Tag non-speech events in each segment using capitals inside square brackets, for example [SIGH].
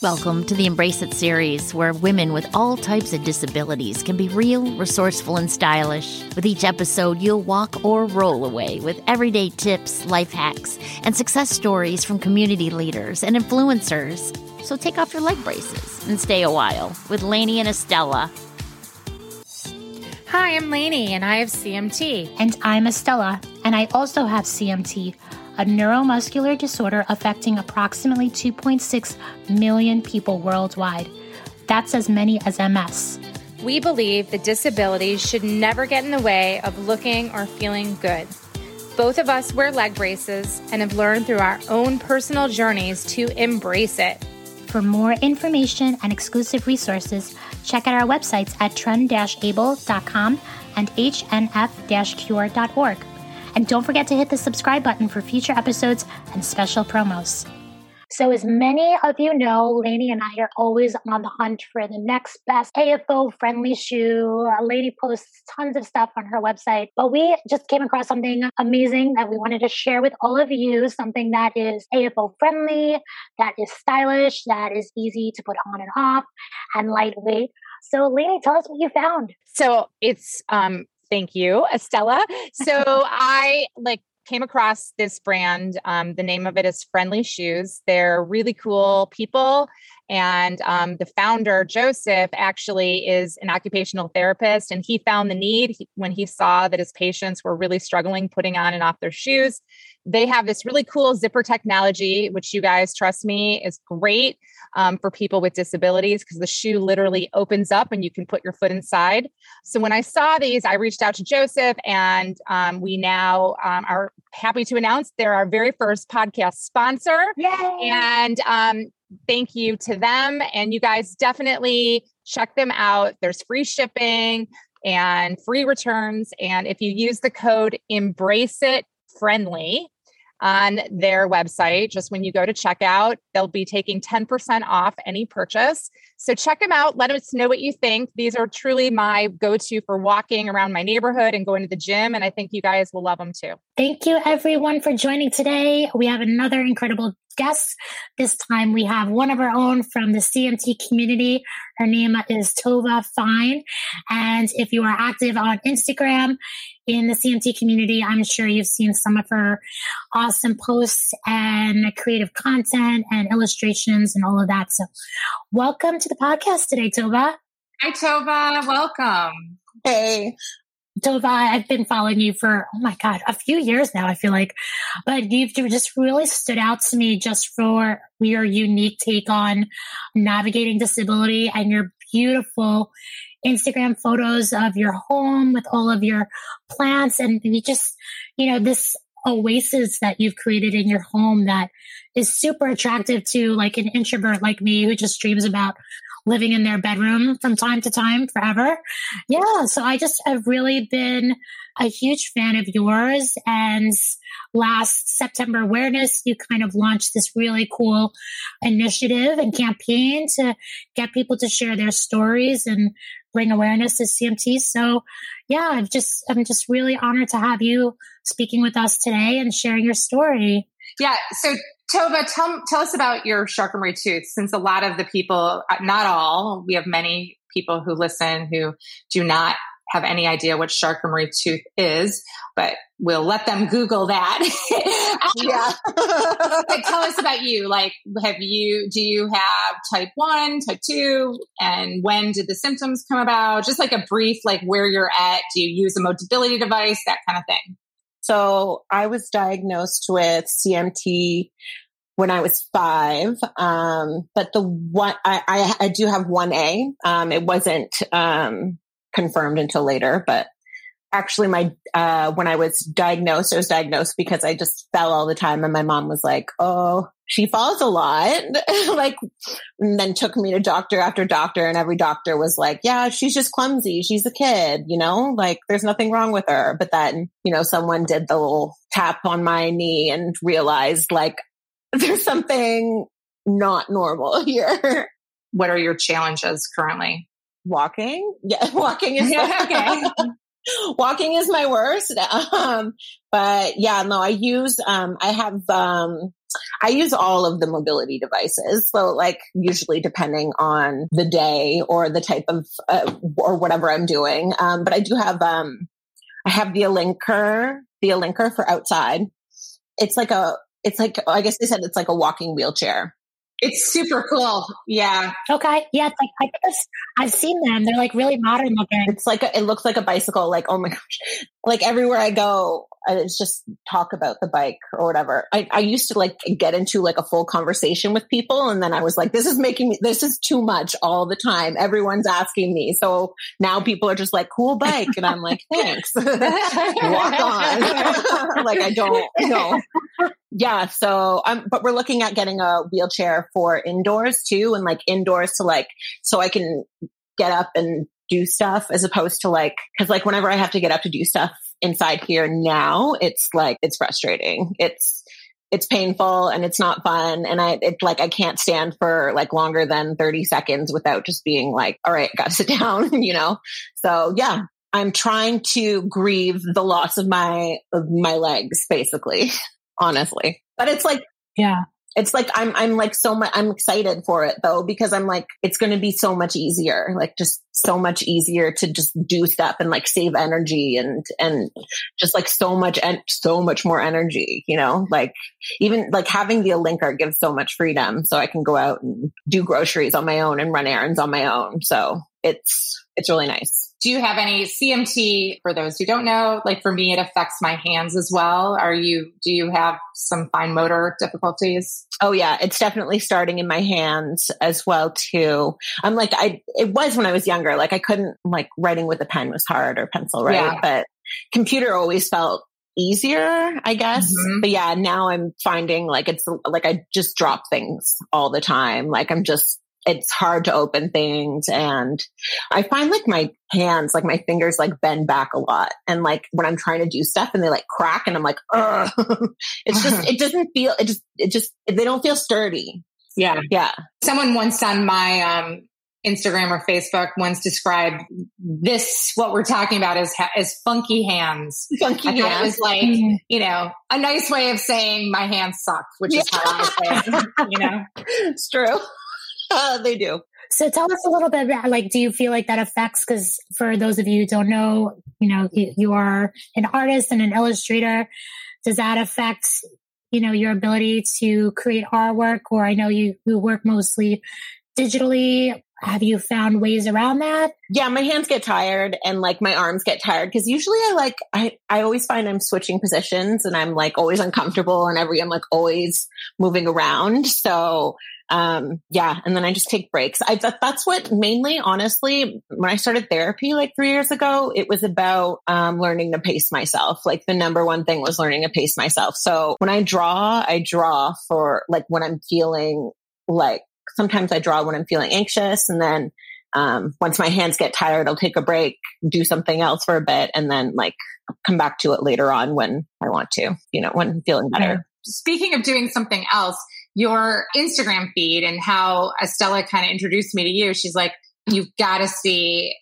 Welcome to the Embrace It series, where women with all types of disabilities can be real, resourceful, and stylish. With each episode, you'll walk or roll away with everyday tips, life hacks, and success stories from community leaders and influencers. So take off your leg braces and stay a while with Lainey and Estella. Hi, I'm Lainey, and I have CMT. And I'm Estella, and I also have CMT a neuromuscular disorder affecting approximately 2.6 million people worldwide. That's as many as MS. We believe that disabilities should never get in the way of looking or feeling good. Both of us wear leg braces and have learned through our own personal journeys to embrace it. For more information and exclusive resources, check out our websites at trend-able.com and hnf-cure.org. And don't forget to hit the subscribe button for future episodes and special promos. So, as many of you know, Lainey and I are always on the hunt for the next best AFO friendly shoe. Lainey posts tons of stuff on her website, but we just came across something amazing that we wanted to share with all of you something that is AFO friendly, that is stylish, that is easy to put on and off, and lightweight. So, Lainey, tell us what you found. So, it's um, Thank you, Estella. So [LAUGHS] I like came across this brand. Um, the name of it is Friendly Shoes. They're really cool people. And um, the founder, Joseph, actually is an occupational therapist. And he found the need when he saw that his patients were really struggling putting on and off their shoes. They have this really cool zipper technology, which you guys trust me is great um, for people with disabilities because the shoe literally opens up and you can put your foot inside. So when I saw these, I reached out to Joseph, and um, we now um, are happy to announce they're our very first podcast sponsor. Yay! And um, thank you to them. And you guys definitely check them out. There's free shipping and free returns. And if you use the code Embrace It Friendly, on their website. Just when you go to checkout, they'll be taking 10% off any purchase. So check them out. Let us know what you think. These are truly my go to for walking around my neighborhood and going to the gym. And I think you guys will love them too. Thank you, everyone, for joining today. We have another incredible guest. This time we have one of our own from the CMT community. Her name is Tova Fine. And if you are active on Instagram in the CMT community, I'm sure you've seen some of her awesome posts and creative content and illustrations and all of that. So welcome to the podcast today, Tova. Hi, Tova. Welcome. Hey. Tova, I've been following you for, oh my God, a few years now, I feel like. But you've just really stood out to me just for your unique take on navigating disability and your beautiful Instagram photos of your home with all of your plants and you just, you know, this oasis that you've created in your home that is super attractive to like an introvert like me who just dreams about living in their bedroom from time to time forever. Yeah. So I just have really been a huge fan of yours. And last September awareness, you kind of launched this really cool initiative and campaign to get people to share their stories and bring awareness to CMT. So yeah, I've just, I'm just really honored to have you speaking with us today and sharing your story. Yeah. So Tova, tell, tell us about your Charcot-Marie tooth, since a lot of the people, not all, we have many people who listen who do not have any idea what Charcot-Marie tooth is, but we'll let them Google that. [LAUGHS] yeah. but tell us about you. Like, have you, do you have type one, type two? And when did the symptoms come about? Just like a brief, like where you're at. Do you use a mobility device? That kind of thing. So I was diagnosed with CMT when I was five. Um, but the one, I, I, I, do have one A. Um, it wasn't, um, confirmed until later, but actually my, uh, when I was diagnosed, I was diagnosed because I just fell all the time. And my mom was like, Oh, she falls a lot. [LAUGHS] like, and then took me to doctor after doctor and every doctor was like, yeah, she's just clumsy. She's a kid, you know, like there's nothing wrong with her. But then, you know, someone did the little tap on my knee and realized like [LAUGHS] there's something not normal [LAUGHS] here. What are your challenges currently? Walking. [LAUGHS] Yeah. Walking is okay. [LAUGHS] walking is my worst. Um, but yeah, no, I use, um, I have, um, I use all of the mobility devices. So like usually depending on the day or the type of, uh, or whatever I'm doing. Um, but I do have, um, I have the Alinker, the Alinker for outside. It's like a, it's like, I guess they said it's like a walking wheelchair. It's super cool. Yeah. Okay. Yeah. It's like, I guess I've seen them. They're like really modern looking. It's like, a, it looks like a bicycle. Like, oh my gosh. Like everywhere I go, it's just talk about the bike or whatever. I, I used to like get into like a full conversation with people. And then I was like, this is making me, this is too much all the time. Everyone's asking me. So now people are just like, cool bike. And I'm like, thanks. [LAUGHS] Walk on. [LAUGHS] like I don't know. Yeah. So, um, but we're looking at getting a wheelchair for indoors too. And like indoors to like, so I can get up and do stuff as opposed to like, cause like whenever I have to get up to do stuff inside here now, it's like, it's frustrating. It's, it's painful and it's not fun. And I, it's like, I can't stand for like longer than 30 seconds without just being like, all right, gotta [LAUGHS] sit down, [LAUGHS] you know? So yeah, I'm trying to grieve the loss of my, of my legs, basically, [LAUGHS] honestly. But it's like, yeah, it's like I'm I'm like so much I'm excited for it though because I'm like it's going to be so much easier like just so much easier to just do stuff and like save energy and and just like so much and so much more energy you know? Like even like having the Alinker gives so much freedom so I can go out and do groceries on my own and run errands on my own. So it's it's really nice do you have any CMT for those who don't know? Like for me, it affects my hands as well. Are you, do you have some fine motor difficulties? Oh yeah, it's definitely starting in my hands as well too. I'm like, I, it was when I was younger, like I couldn't, like writing with a pen was hard or pencil, right? Yeah. But computer always felt easier, I guess. Mm-hmm. But yeah, now I'm finding like it's like I just drop things all the time. Like I'm just it's hard to open things. And I find like my hands, like my fingers like bend back a lot. And like when I'm trying to do stuff and they like crack and I'm like, Ugh. [LAUGHS] it's just, it doesn't feel, it just, it just, they don't feel sturdy. Yeah. Yeah. Someone once on my, um, Instagram or Facebook once described this, what we're talking about is, as funky hands. Funky I hands. Was like, mm-hmm. you know, a nice way of saying my hands suck, which yeah. is how I say it, you know? [LAUGHS] It's true. [LAUGHS] they do. So tell us a little bit about, like, do you feel like that affects? Because for those of you who don't know, you know, you, you are an artist and an illustrator. Does that affect, you know, your ability to create artwork? Or I know you, you work mostly digitally. Have you found ways around that? Yeah, my hands get tired and like my arms get tired because usually I like I I always find I'm switching positions and I'm like always uncomfortable and every I'm like always moving around. So um, yeah. And then I just take breaks. I thought that's what mainly, honestly, when I started therapy like three years ago, it was about, um, learning to pace myself. Like the number one thing was learning to pace myself. So when I draw, I draw for like when I'm feeling like sometimes I draw when I'm feeling anxious and then, um, once my hands get tired, I'll take a break, do something else for a bit and then like come back to it later on when I want to, you know, when I'm feeling better. Speaking of doing something else, your Instagram feed and how Estella kind of introduced me to you. She's like, you've got to see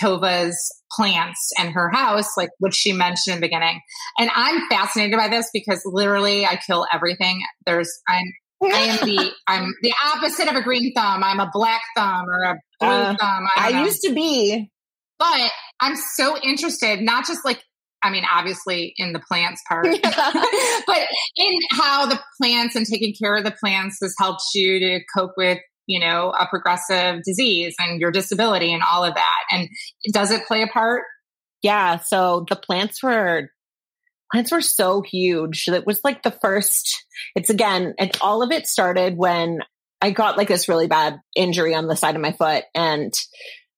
Tova's plants and her house, like which she mentioned in the beginning. And I'm fascinated by this because literally I kill everything. There's I'm I am the I'm the opposite of a green thumb. I'm a black thumb or a blue uh, thumb. I, I used to be. But I'm so interested, not just like I mean, obviously in the plants part, [LAUGHS] [LAUGHS] but in how the plants and taking care of the plants has helped you to cope with, you know, a progressive disease and your disability and all of that. And does it play a part? Yeah. So the plants were, plants were so huge. That was like the first, it's again, and all of it started when I got like this really bad injury on the side of my foot and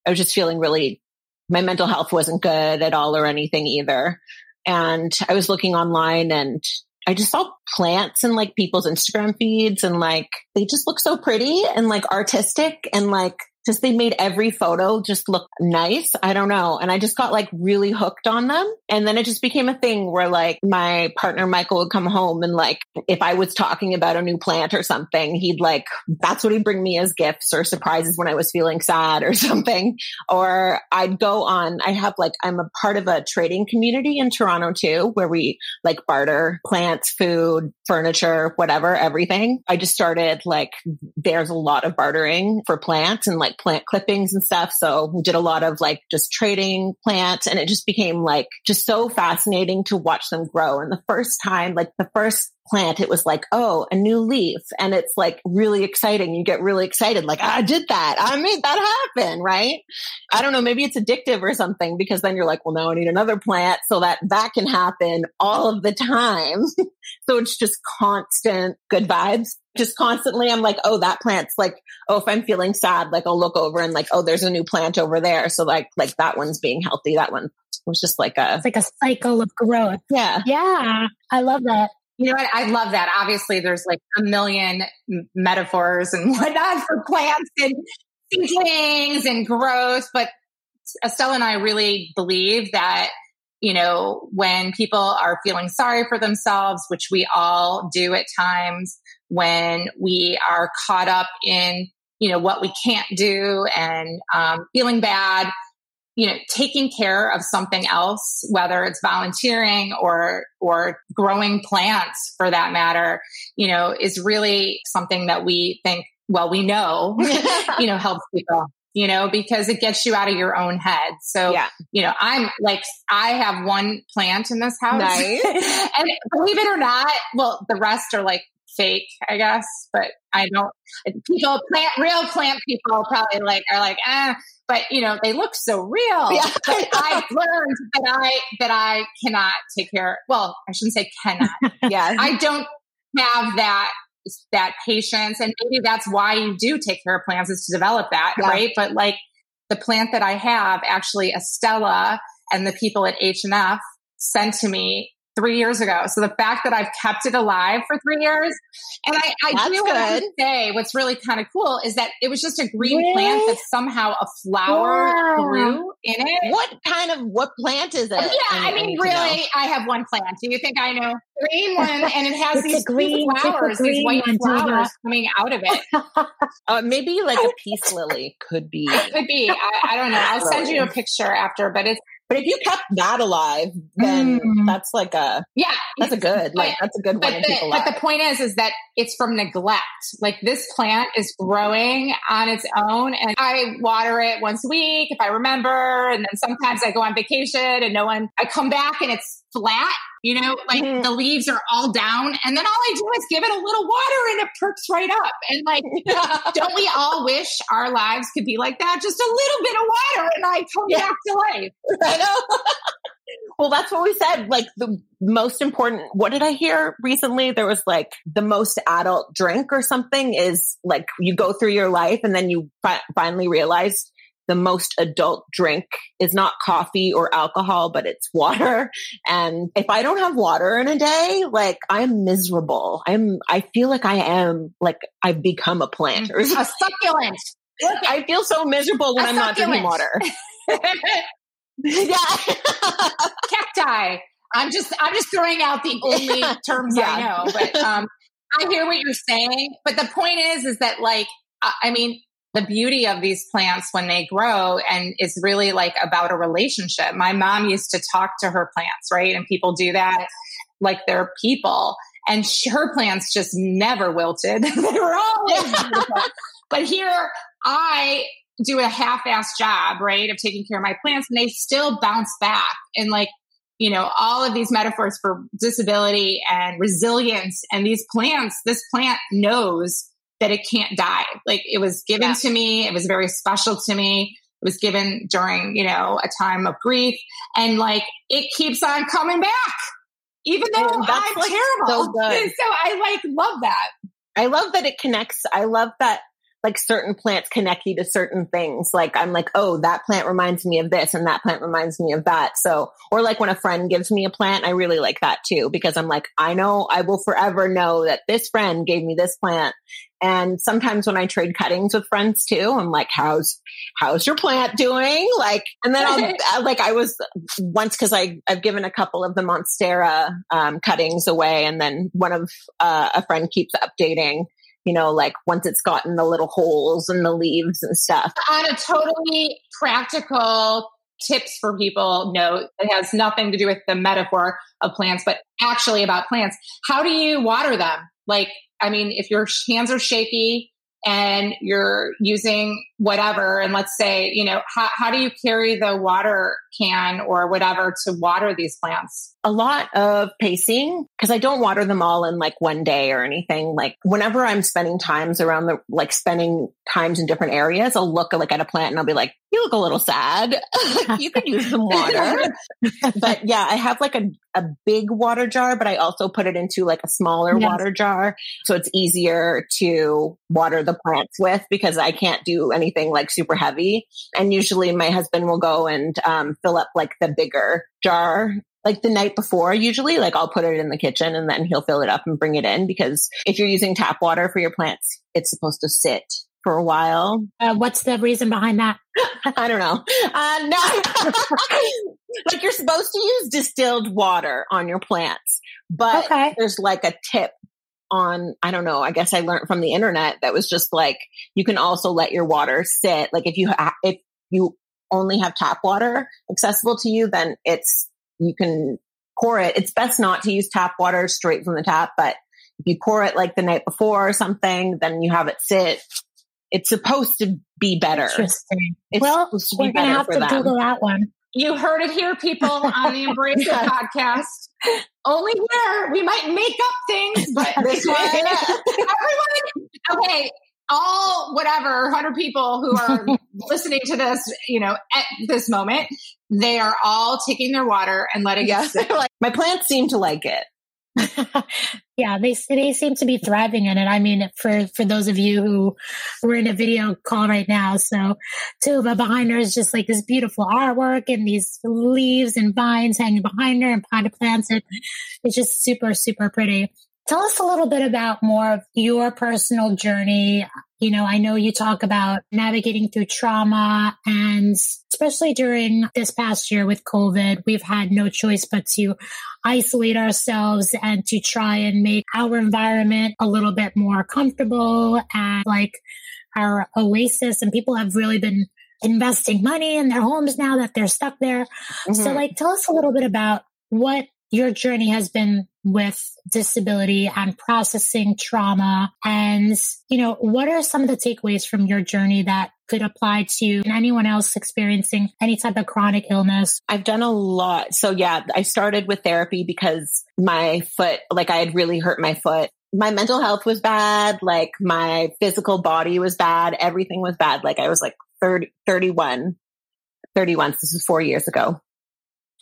I was just feeling really my mental health wasn't good at all or anything either. And I was looking online and I just saw plants in like people's Instagram feeds and like they just look so pretty and like artistic and like just they made every photo just look nice. I don't know. And I just got like really hooked on them. And then it just became a thing where like my partner Michael would come home and like if I was talking about a new plant or something, he'd like that's what he'd bring me as gifts or surprises when I was feeling sad or [LAUGHS] something. Or I'd go on, I have like I'm a part of a trading community in Toronto too, where we like barter plants, food, furniture, whatever, everything. I just started like there's a lot of bartering for plants and like plant clippings and stuff. So we did a lot of like just trading plants and it just became like just so fascinating to watch them grow. And the first time, like the first plant, it was like, oh, a new leaf. And it's like really exciting. You get really excited, like, I did that. I made that happen, right? I don't know. Maybe it's addictive or something because then you're like, well, now I need another plant so that that can happen all of the time. [LAUGHS] so it's just constant good vibes. Just constantly, I'm like, oh, that plant's like, oh, if I'm feeling sad, like I'll look over and like, oh, there's a new plant over there. So like, like that one's being healthy. That one was just like a, it's like a cycle of growth. Yeah. Yeah. I love that. You know what? I love that. Obviously, there's like a million metaphors and [LAUGHS] whatnot for plants and seedlings and growth. But Estella and I really believe that, you know, when people are feeling sorry for themselves, which we all do at times, when we are caught up in, you know, what we can't do and um, feeling bad, you know, taking care of something else, whether it's volunteering or, or growing plants for that matter, you know, is really something that we think, well, we know, [LAUGHS] you know, helps people you know, because it gets you out of your own head. So, yeah. you know, I'm like, I have one plant in this house. Nice. [LAUGHS] and believe it or not, well, the rest are like fake, I guess, but I don't, people, plant, real plant people probably like, are like, ah, but you know, they look so real. Yeah. but I've learned that I, that I cannot take care, well, I shouldn't say cannot. [LAUGHS] yeah. I don't have that that patience and maybe that's why you do take care of plants is to develop that yeah. right but like the plant that i have actually estella and the people at HNF sent to me three years ago. So the fact that I've kept it alive for three years, and I, I do want to say what's really kind of cool is that it was just a green really? plant that somehow a flower yeah. grew in it. What kind of what plant is it? Yeah, I mean, really, I have one plant. Do you think I know? Green one, [LAUGHS] and it has these green flowers, these white flowers coming out of it. [LAUGHS] uh, maybe like a peace lily could be. It could be. I, I don't know. I'll send you a picture after, but it's but if you kept that alive, then mm. that's like a yeah, that's a good like that's a good but one. The, but the point is, is that it's from neglect. Like this plant is growing on its own, and I water it once a week if I remember, and then sometimes I go on vacation and no one. I come back and it's flat you know, like mm-hmm. the leaves are all down, and then all I do is give it a little water and it perks right up. And like, [LAUGHS] don't we all wish our lives could be like that? Just a little bit of water, and I come yeah. back to life. I know. [LAUGHS] well, that's what we said. Like the most important, what did I hear recently? There was like the most adult drink or something is like you go through your life and then you fi- finally realize the most adult drink is not coffee or alcohol, but it's water. And if I don't have water in a day, like I'm miserable. I'm, I feel like I am like I've become a plant or a succulent. I feel so miserable when i am not drinking water. [LAUGHS] yeah. Cacti. I'm just, I'm just throwing out the [LAUGHS] only terms yeah. I know, but, um, I hear what you're saying, but the point is, is that like, I mean, the beauty of these plants when they grow and is really like about a relationship. My mom used to talk to her plants, right? And people do that like they're people. And she, her plants just never wilted. [LAUGHS] they were always beautiful. But here I do a half-ass job, right, of taking care of my plants and they still bounce back. And like, you know, all of these metaphors for disability and resilience and these plants, this plant knows that it can't die. Like it was given yeah. to me. It was very special to me. It was given during, you know, a time of grief and like it keeps on coming back, even though oh, I'm like terrible. [LAUGHS] So, so I like love that. I love that it connects. I love that like certain plants connect you to certain things. Like I'm like, oh, that plant reminds me of this and that plant reminds me of that. So, or like when a friend gives me a plant, I really like that too, because I'm like, I know I will forever know that this friend gave me this plant And sometimes when I trade cuttings with friends too, I'm like, how's, how's your plant doing? Like, and then I'll, [LAUGHS] like, I was once cause I, I've given a couple of the Monstera, um, cuttings away. And then one of, uh, a friend keeps updating you know, like once it's gotten the little holes in the leaves and stuff. On a totally practical tips for people note it has nothing to do with the metaphor of plants, but actually about plants. How do you water them? Like, I mean, if your hands are shaky and you're using whatever, and let's say, you know, how, how do you carry the water can or whatever to water these plants? A lot of pacing because I don't water them all in like one day or anything. Like whenever I'm spending times around the, like spending times in different areas, I'll look like at a plant and I'll be like, you look a little sad. [LAUGHS] you could use some water. [LAUGHS] but yeah, I have like a, a big water jar, but I also put it into like a smaller yes. water jar. So it's easier to water the plants with because I can't do anything like super heavy. And usually my husband will go and um, fill up like the bigger jar like the night before usually like i'll put it in the kitchen and then he'll fill it up and bring it in because if you're using tap water for your plants it's supposed to sit for a while uh, what's the reason behind that [LAUGHS] i don't know uh, no [LAUGHS] like you're supposed to use distilled water on your plants but okay. there's like a tip on, I don't know, I guess I learned from the internet that was just like, you can also let your water sit. Like if you, ha- if you only have tap water accessible to you, then it's, you can pour it. It's best not to use tap water straight from the tap, but if you pour it like the night before or something, then you have it sit. It's supposed to be better. Interesting. It's well, we're going to have to them. Google that one. You heard it here, people, on the [LAUGHS] Embrace It podcast. Only here. We might make up things, but [LAUGHS] this one, everyone, okay, all whatever, 100 people who are [LAUGHS] listening to this, you know, at this moment, they are all taking their water and letting yes. it sit. My plants seem to like it. [LAUGHS] yeah, they they seem to be thriving in it. I mean, for for those of you who we're in a video call right now, so Tova behind her is just like this beautiful artwork and these leaves and vines hanging behind her and potted plants. It, it's just super super pretty. Tell us a little bit about more of your personal journey. You know, I know you talk about navigating through trauma and especially during this past year with COVID, we've had no choice but to isolate ourselves and to try and make our environment a little bit more comfortable and like our oasis. And people have really been investing money in their homes now that they're stuck there. Mm-hmm. So like, tell us a little bit about what your journey has been with disability and processing trauma. And, you know, what are some of the takeaways from your journey that could apply to anyone else experiencing any type of chronic illness? I've done a lot. So yeah, I started with therapy because my foot, like I had really hurt my foot. My mental health was bad. Like my physical body was bad. Everything was bad. Like I was like 30, 31, 31. This was four years ago.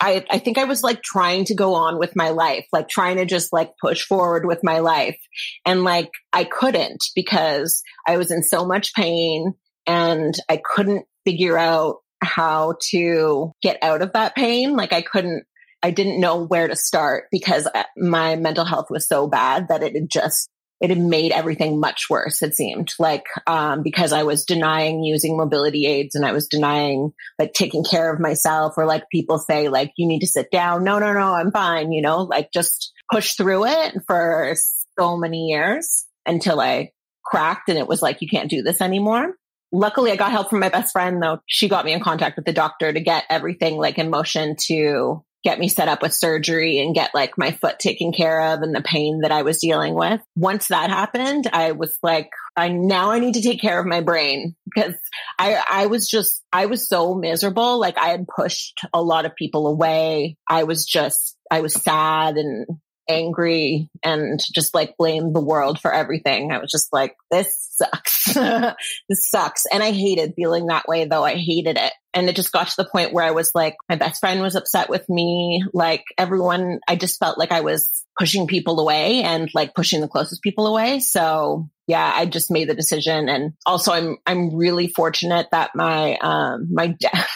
I, I think I was like trying to go on with my life, like trying to just like push forward with my life. And like I couldn't because I was in so much pain and I couldn't figure out how to get out of that pain. Like I couldn't, I didn't know where to start because uh, my mental health was so bad that it had just it had made everything much worse, it seemed like, um, because I was denying using mobility aids and I was denying like taking care of myself or like people say, like, you need to sit down. No, no, no, I'm fine. You know, like just push through it for so many years until I cracked and it was like, you can't do this anymore. Luckily, I got help from my best friend though. She got me in contact with the doctor to get everything like in motion to get me set up with surgery and get like my foot taken care of and the pain that I was dealing with. Once that happened, I was like, I now I need to take care of my brain because I, I was just, I was so miserable. Like I had pushed a lot of people away. I was just, I was sad and angry and just like blamed the world for everything. I was just like, this sucks. [LAUGHS] this sucks. And I hated feeling that way though. I hated it. And it just got to the point where I was like, my best friend was upset with me. Like everyone, I just felt like I was pushing people away and like pushing the closest people away. So yeah, I just made the decision. And also I'm, I'm really fortunate that my, um, my [LAUGHS] dad,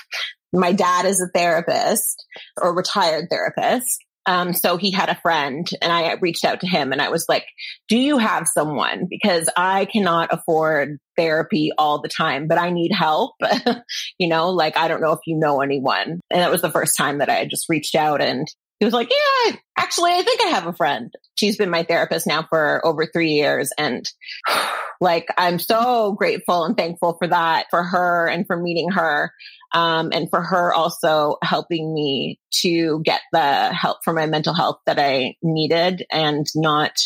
my dad is a therapist or retired therapist Um, so he had a friend and I reached out to him and I was like, do you have someone? Because I cannot afford therapy all the time, but I need help. [LAUGHS] you know, like, I don't know if you know anyone. And that was the first time that I had just reached out and he was like, yeah, actually, I think I have a friend. She's been my therapist now for over three years. And [SIGHS] like, I'm so grateful and thankful for that, for her and for meeting her. Um, and for her also helping me to get the help for my mental health that I needed and not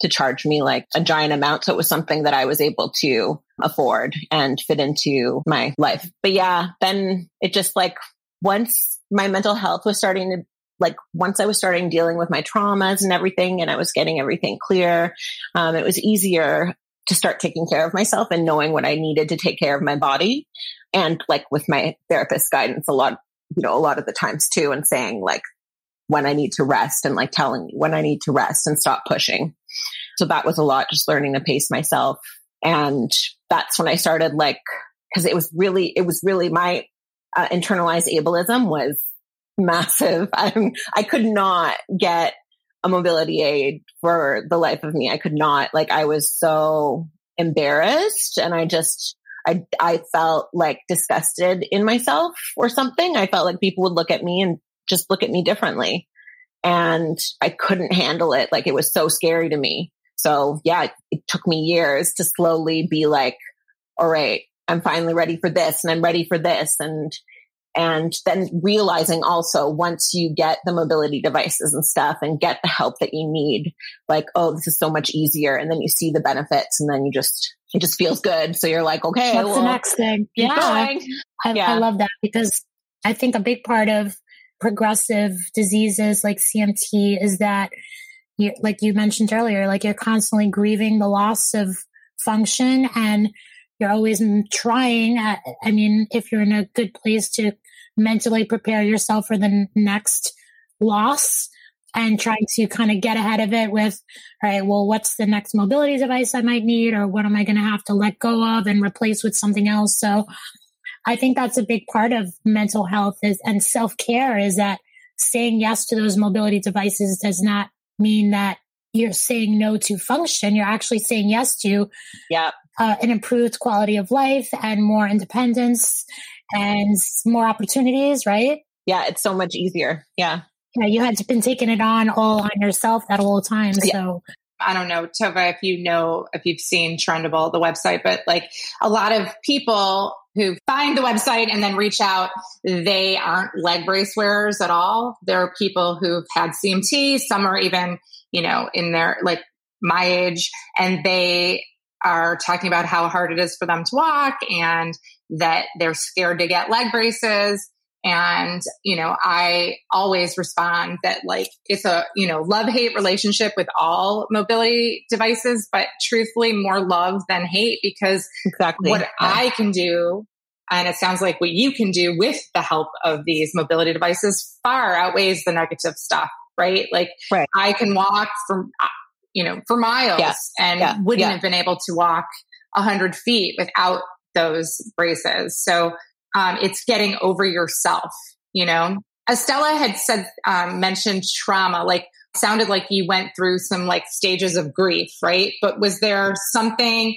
to charge me like a giant amount. So it was something that I was able to afford and fit into my life. But yeah, then it just like once my mental health was starting to like once I was starting dealing with my traumas and everything and I was getting everything clear, um, it was easier to start taking care of myself and knowing what I needed to take care of my body. And like with my therapist guidance, a lot, you know, a lot of the times too, and saying like when I need to rest and like telling me when I need to rest and stop pushing. So that was a lot, just learning to pace myself. And that's when I started like, cause it was really, it was really my uh, internalized ableism was massive. [LAUGHS] I'm, I could not get a mobility aid for the life of me. I could not, like, I was so embarrassed and I just, I, I felt like disgusted in myself or something. I felt like people would look at me and just look at me differently. And I couldn't handle it. Like it was so scary to me. So yeah, it, it took me years to slowly be like, all right, I'm finally ready for this and I'm ready for this. And and then realizing also once you get the mobility devices and stuff and get the help that you need, like, oh, this is so much easier. And then you see the benefits and then you just, it just feels good. So you're like, okay, what's well, the next thing? Yeah. I, yeah. I love that because I think a big part of progressive diseases like CMT is that you, like you mentioned earlier, like you're constantly grieving the loss of function and you're always trying. At, I mean, if you're in a good place to mentally prepare yourself for the next loss and trying to kind of get ahead of it with, all right, well, what's the next mobility device I might need or what am I going to have to let go of and replace with something else? So I think that's a big part of mental health is and self care is that saying yes to those mobility devices does not mean that you're saying no to function. You're actually saying yes to yeah. Uh, an improved quality of life and more independence and more opportunities, right? Yeah, it's so much easier. Yeah. Yeah, you had been taking it on all on yourself that whole time. Yeah. So I don't know, Tova, if you know, if you've seen Trendable, the website, but like a lot of people who find the website and then reach out, they aren't leg brace wearers at all. There are people who've had CMT. Some are even, you know, in their like my age and they are talking about how hard it is for them to walk and that they're scared to get leg braces. And, you know, I always respond that like it's a, you know, love hate relationship with all mobility devices, but truthfully more love than hate because exactly what yeah. I can do and it sounds like what you can do with the help of these mobility devices far outweighs the negative stuff, right? Like right. I can walk from, uh, you know, for miles and yeah. wouldn't have been able to walk a hundred feet without those braces. So um, it's getting over yourself, you know. Estella had said, um, mentioned trauma, like sounded like you went through some like stages of grief, right? But was there something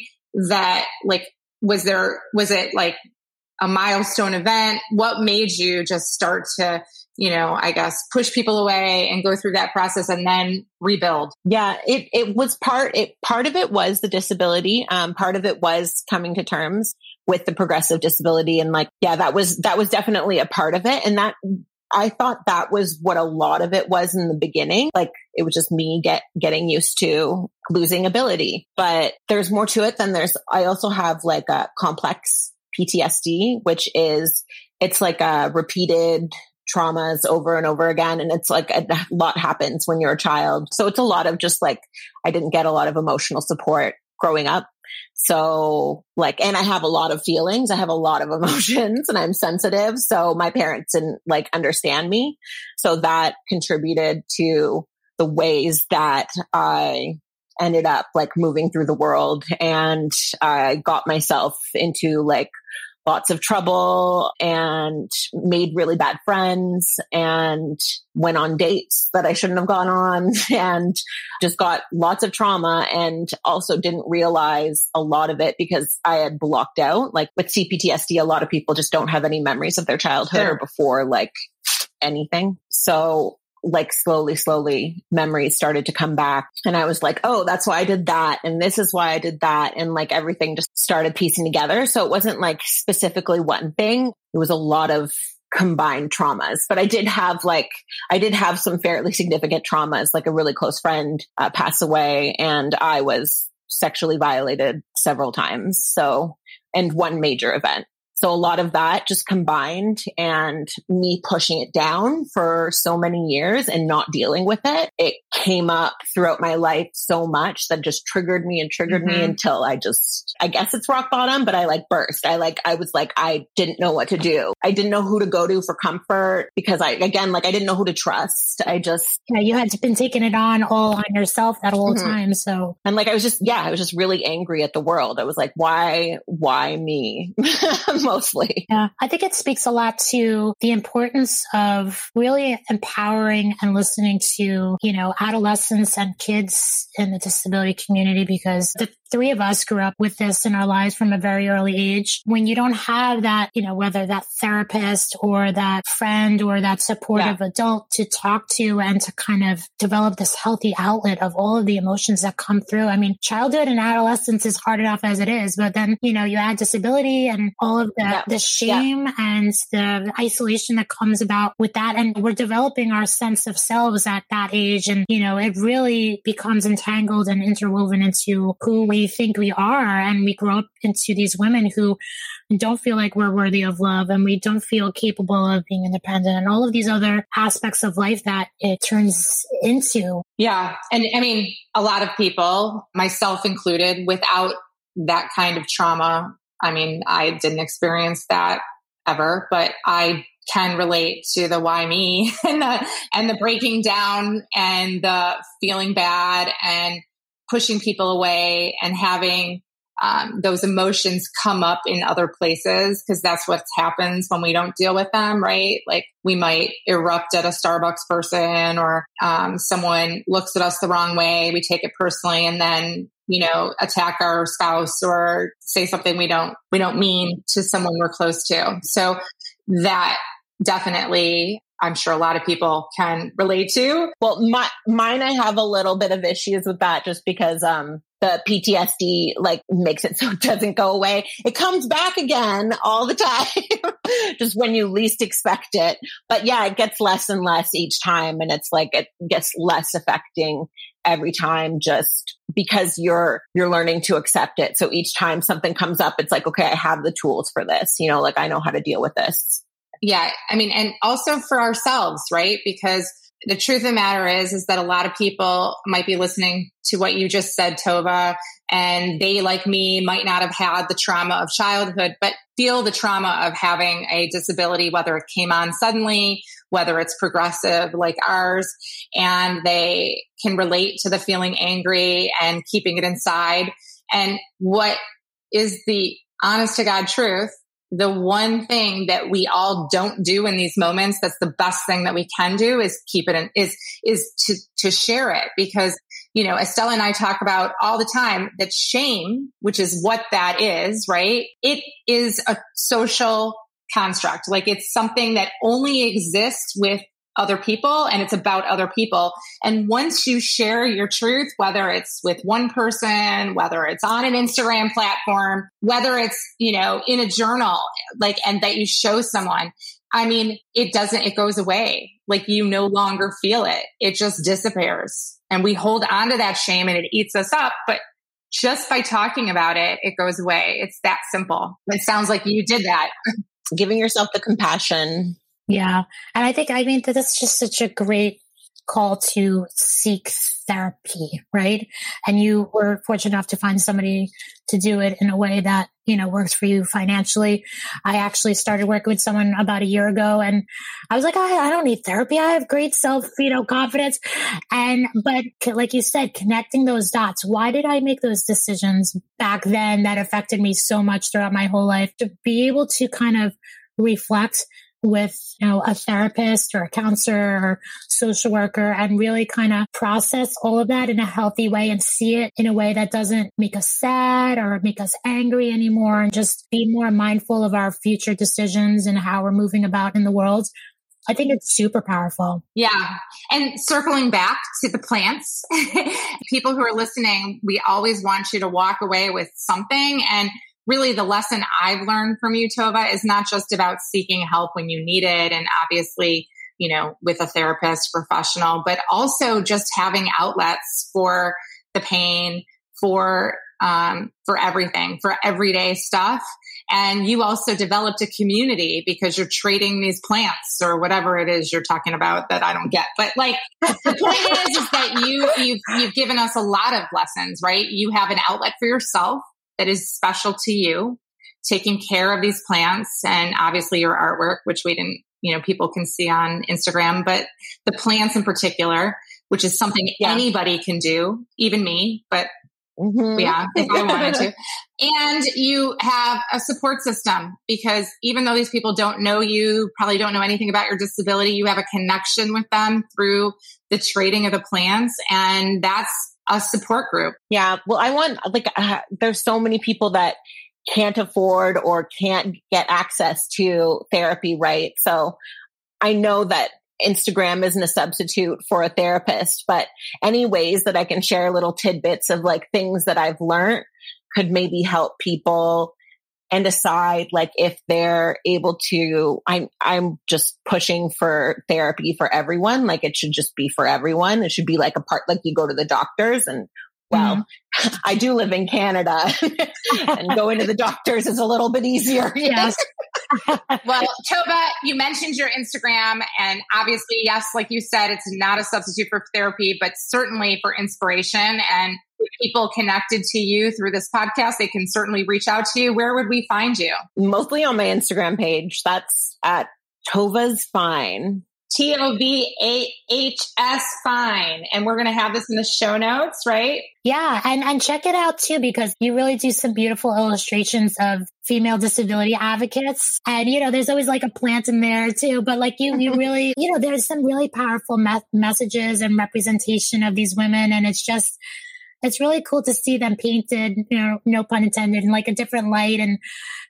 that like, was there, was it like a milestone event? What made you just start to, you know, I guess push people away and go through that process and then rebuild? Yeah, it, it was part, it, part of it was the disability. Um, part of it was coming to terms with the progressive disability. And like, yeah, that was, that was definitely a part of it. And that, I thought that was what a lot of it was in the beginning. Like it was just me get, getting used to losing ability, but there's more to it than there's, I also have like a complex PTSD, which is, it's like a repeated traumas over and over again. And it's like a lot happens when you're a child. So it's a lot of just like, I didn't get a lot of emotional support growing up. So like, and I have a lot of feelings. I have a lot of [LAUGHS] emotions and I'm sensitive. So my parents didn't like understand me. So that contributed to the ways that I ended up like moving through the world and I got myself into like lots of trouble and made really bad friends and went on dates that I shouldn't have gone on [LAUGHS] and just got lots of trauma and also didn't realize a lot of it because I had blocked out. Like with CPTSD, a lot of people just don't have any memories of their childhood sure. or before like anything. So like slowly, slowly memories started to come back. And I was like, oh, that's why I did that. And this is why I did that. And like everything just started piecing together. So it wasn't like specifically one thing. It was a lot of combined traumas, but I did have like, I did have some fairly significant traumas, like a really close friend uh, pass away and I was sexually violated several times. So, and one major event. So a lot of that just combined and me pushing it down for so many years and not dealing with it. It came up throughout my life so much that just triggered me and triggered mm-hmm. me until I just, I guess it's rock bottom, but I like burst. I like, I was like, I didn't know what to do. I didn't know who to go to for comfort because I, again, like I didn't know who to trust. I just. Yeah, you had been taking it on all on yourself that whole mm-hmm. time. So. And like, I was just, yeah, I was just really angry at the world. I was like, why, why me? [LAUGHS] [LAUGHS] [LAUGHS] mostly. Yeah. I think it speaks a lot to the importance of really empowering and listening to, you know, adolescents and kids in the disability community because the three of us grew up with this in our lives from a very early age. When you don't have that, you know, whether that therapist or that friend or that supportive yeah. adult to talk to and to kind of develop this healthy outlet of all of the emotions that come through. I mean, childhood and adolescence is hard enough as it is, but then, you know, you add disability and all of the, yeah. the shame yeah. and the isolation that comes about with that. And we're developing our sense of selves at that age. And, you know, it really becomes entangled and interwoven into who we we think we are. And we grow up into these women who don't feel like we're worthy of love and we don't feel capable of being independent and all of these other aspects of life that it turns into. Yeah. And I mean, a lot of people, myself included, without that kind of trauma, I mean, I didn't experience that ever, but I can relate to the why me [LAUGHS] and the and the breaking down and the feeling bad and pushing people away and having um, those emotions come up in other places because that's what happens when we don't deal with them, right? Like we might erupt at a Starbucks person or um, someone looks at us the wrong way. We take it personally and then you know attack our spouse or say something we don't we don't mean to someone we're close to. So that definitely I'm sure a lot of people can relate to. Well, my, mine, I have a little bit of issues with that just because, um, the PTSD like makes it [LAUGHS] so it doesn't go away. It comes back again all the [LAUGHS] time, just when you least expect it. But yeah, it gets less and less each time. And it's like, it gets less affecting every time just because you're, you're learning to accept it. So each time something comes up, it's like, okay, I have the tools for this, you know, like I know how to deal with this. Yeah. I mean, and also for ourselves, right? Because the truth of the matter is, is that a lot of people might be listening to what you just said, Tova, and they, like me, might not have had the trauma of childhood, but feel the trauma of having a disability, whether it came on suddenly, whether it's progressive like ours, and they can relate to the feeling angry and keeping it inside. And what is the honest to God truth the one thing that we all don't do in these moments that's the best thing that we can do is keep it in is is to to share it. Because you know estella and i talk about all the time that shame which is what that is right? It is a social construct. Like it's something that only exists with other people and it's about other people. And once you share your truth, whether it's with one person, whether it's on an Instagram platform, whether it's, you know, in a journal, like, and that you show someone, I mean, it doesn't, it goes away. Like you no longer feel it. It just disappears. And we hold on to that shame and it eats us up. But just by talking about it, it goes away. It's that simple. It sounds like you did that. Giving yourself the compassion yeah. And I think, I mean, that's just such a great call to seek therapy, right? And you were fortunate enough to find somebody to do it in a way that, you know, works for you financially. I actually started working with someone about a year ago and I was like, I, I don't need therapy. I have great self, you know, confidence. And, but like you said, connecting those dots, why did I make those decisions back then that affected me so much throughout my whole life to be able to kind of reflect with, you know, a therapist or a counselor or social worker and really kind of process all of that in a healthy way and see it in a way that doesn't make us sad or make us angry anymore and just be more mindful of our future decisions and how we're moving about in the world. I think it's super powerful. Yeah. And circling back to the plants, [LAUGHS] people who are listening, we always want you to walk away with something. And really the lesson I've learned from you, Tova, is not just about seeking help when you need it. And obviously, you know, with a therapist professional, but also just having outlets for the pain, for um, for everything, for everyday stuff. And you also developed a community because you're trading these plants or whatever it is you're talking about that I don't get. But like the point is, is that you you've you've given us a lot of lessons, right? You have an outlet for yourself that is special to you, taking care of these plants and obviously your artwork, which we didn't, you know, people can see on Instagram, but the plants in particular, which is something yeah. anybody can do, even me, but Mm-hmm. Yeah, if I [LAUGHS] wanted to. And you have a support system because even though these people don't know you, probably don't know anything about your disability, you have a connection with them through the trading of the plants. And that's a support group. Yeah. Well, I want, like, uh, there's so many people that can't afford or can't get access to therapy, right? So I know that Instagram isn't a substitute for a therapist, but any ways that I can share little tidbits of like things that I've learned could maybe help people and decide like if they're able to i'm i'm just pushing for therapy for everyone. Like it should just be for everyone. It should be like a part like you go to the doctors and well mm-hmm. [LAUGHS] i do live in canada [LAUGHS] and going to the doctors is a little bit easier [LAUGHS] yes well Tovah you mentioned your instagram and obviously yes like you said it's not a substitute for therapy but certainly for inspiration and people connected to you through this podcast, they can certainly reach out to you. Where would we find you? Mostly on my Instagram page. That's at Tovah's Fine. T O V A H S fine. And we're going to have this in the show notes, right? Yeah. And, and check it out too, because you really do some beautiful illustrations of female disability advocates. And, you know, there's always like a plant in there too, but like you, you [LAUGHS] really, you know, there's some really powerful me- messages and representation of these women. And it's just, it's really cool to see them painted, you know, no pun intended, in like a different light and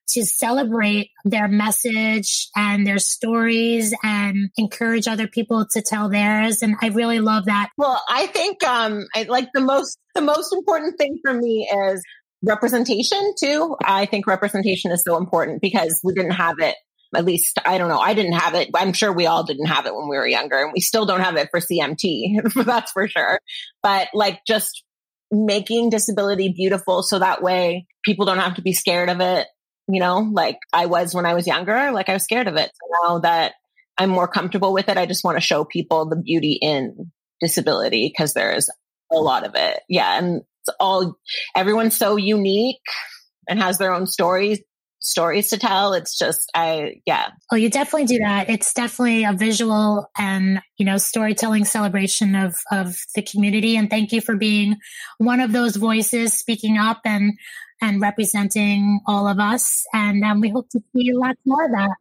to celebrate their message and their stories and encourage other people to tell theirs. And I really love that. Well, I think, um, I like the most, the most important thing for me is representation too. I think representation is so important because we didn't have it at least I don't know. I didn't have it. I'm sure we all didn't have it when we were younger and we still don't have it for CMT. [LAUGHS] that's for sure. But like just making disability beautiful so that way people don't have to be scared of it, you know, like I was when I was younger, like I was scared of it. So now that I'm more comfortable with it, I just want to show people the beauty in disability because there's a lot of it. Yeah. And it's all, everyone's so unique and has their own stories stories to tell. It's just, I, yeah. Well, you definitely do that. It's definitely a visual and, you know, storytelling celebration of, of the community. And thank you for being one of those voices speaking up and, and representing all of us. And um, we hope to see lots more of that.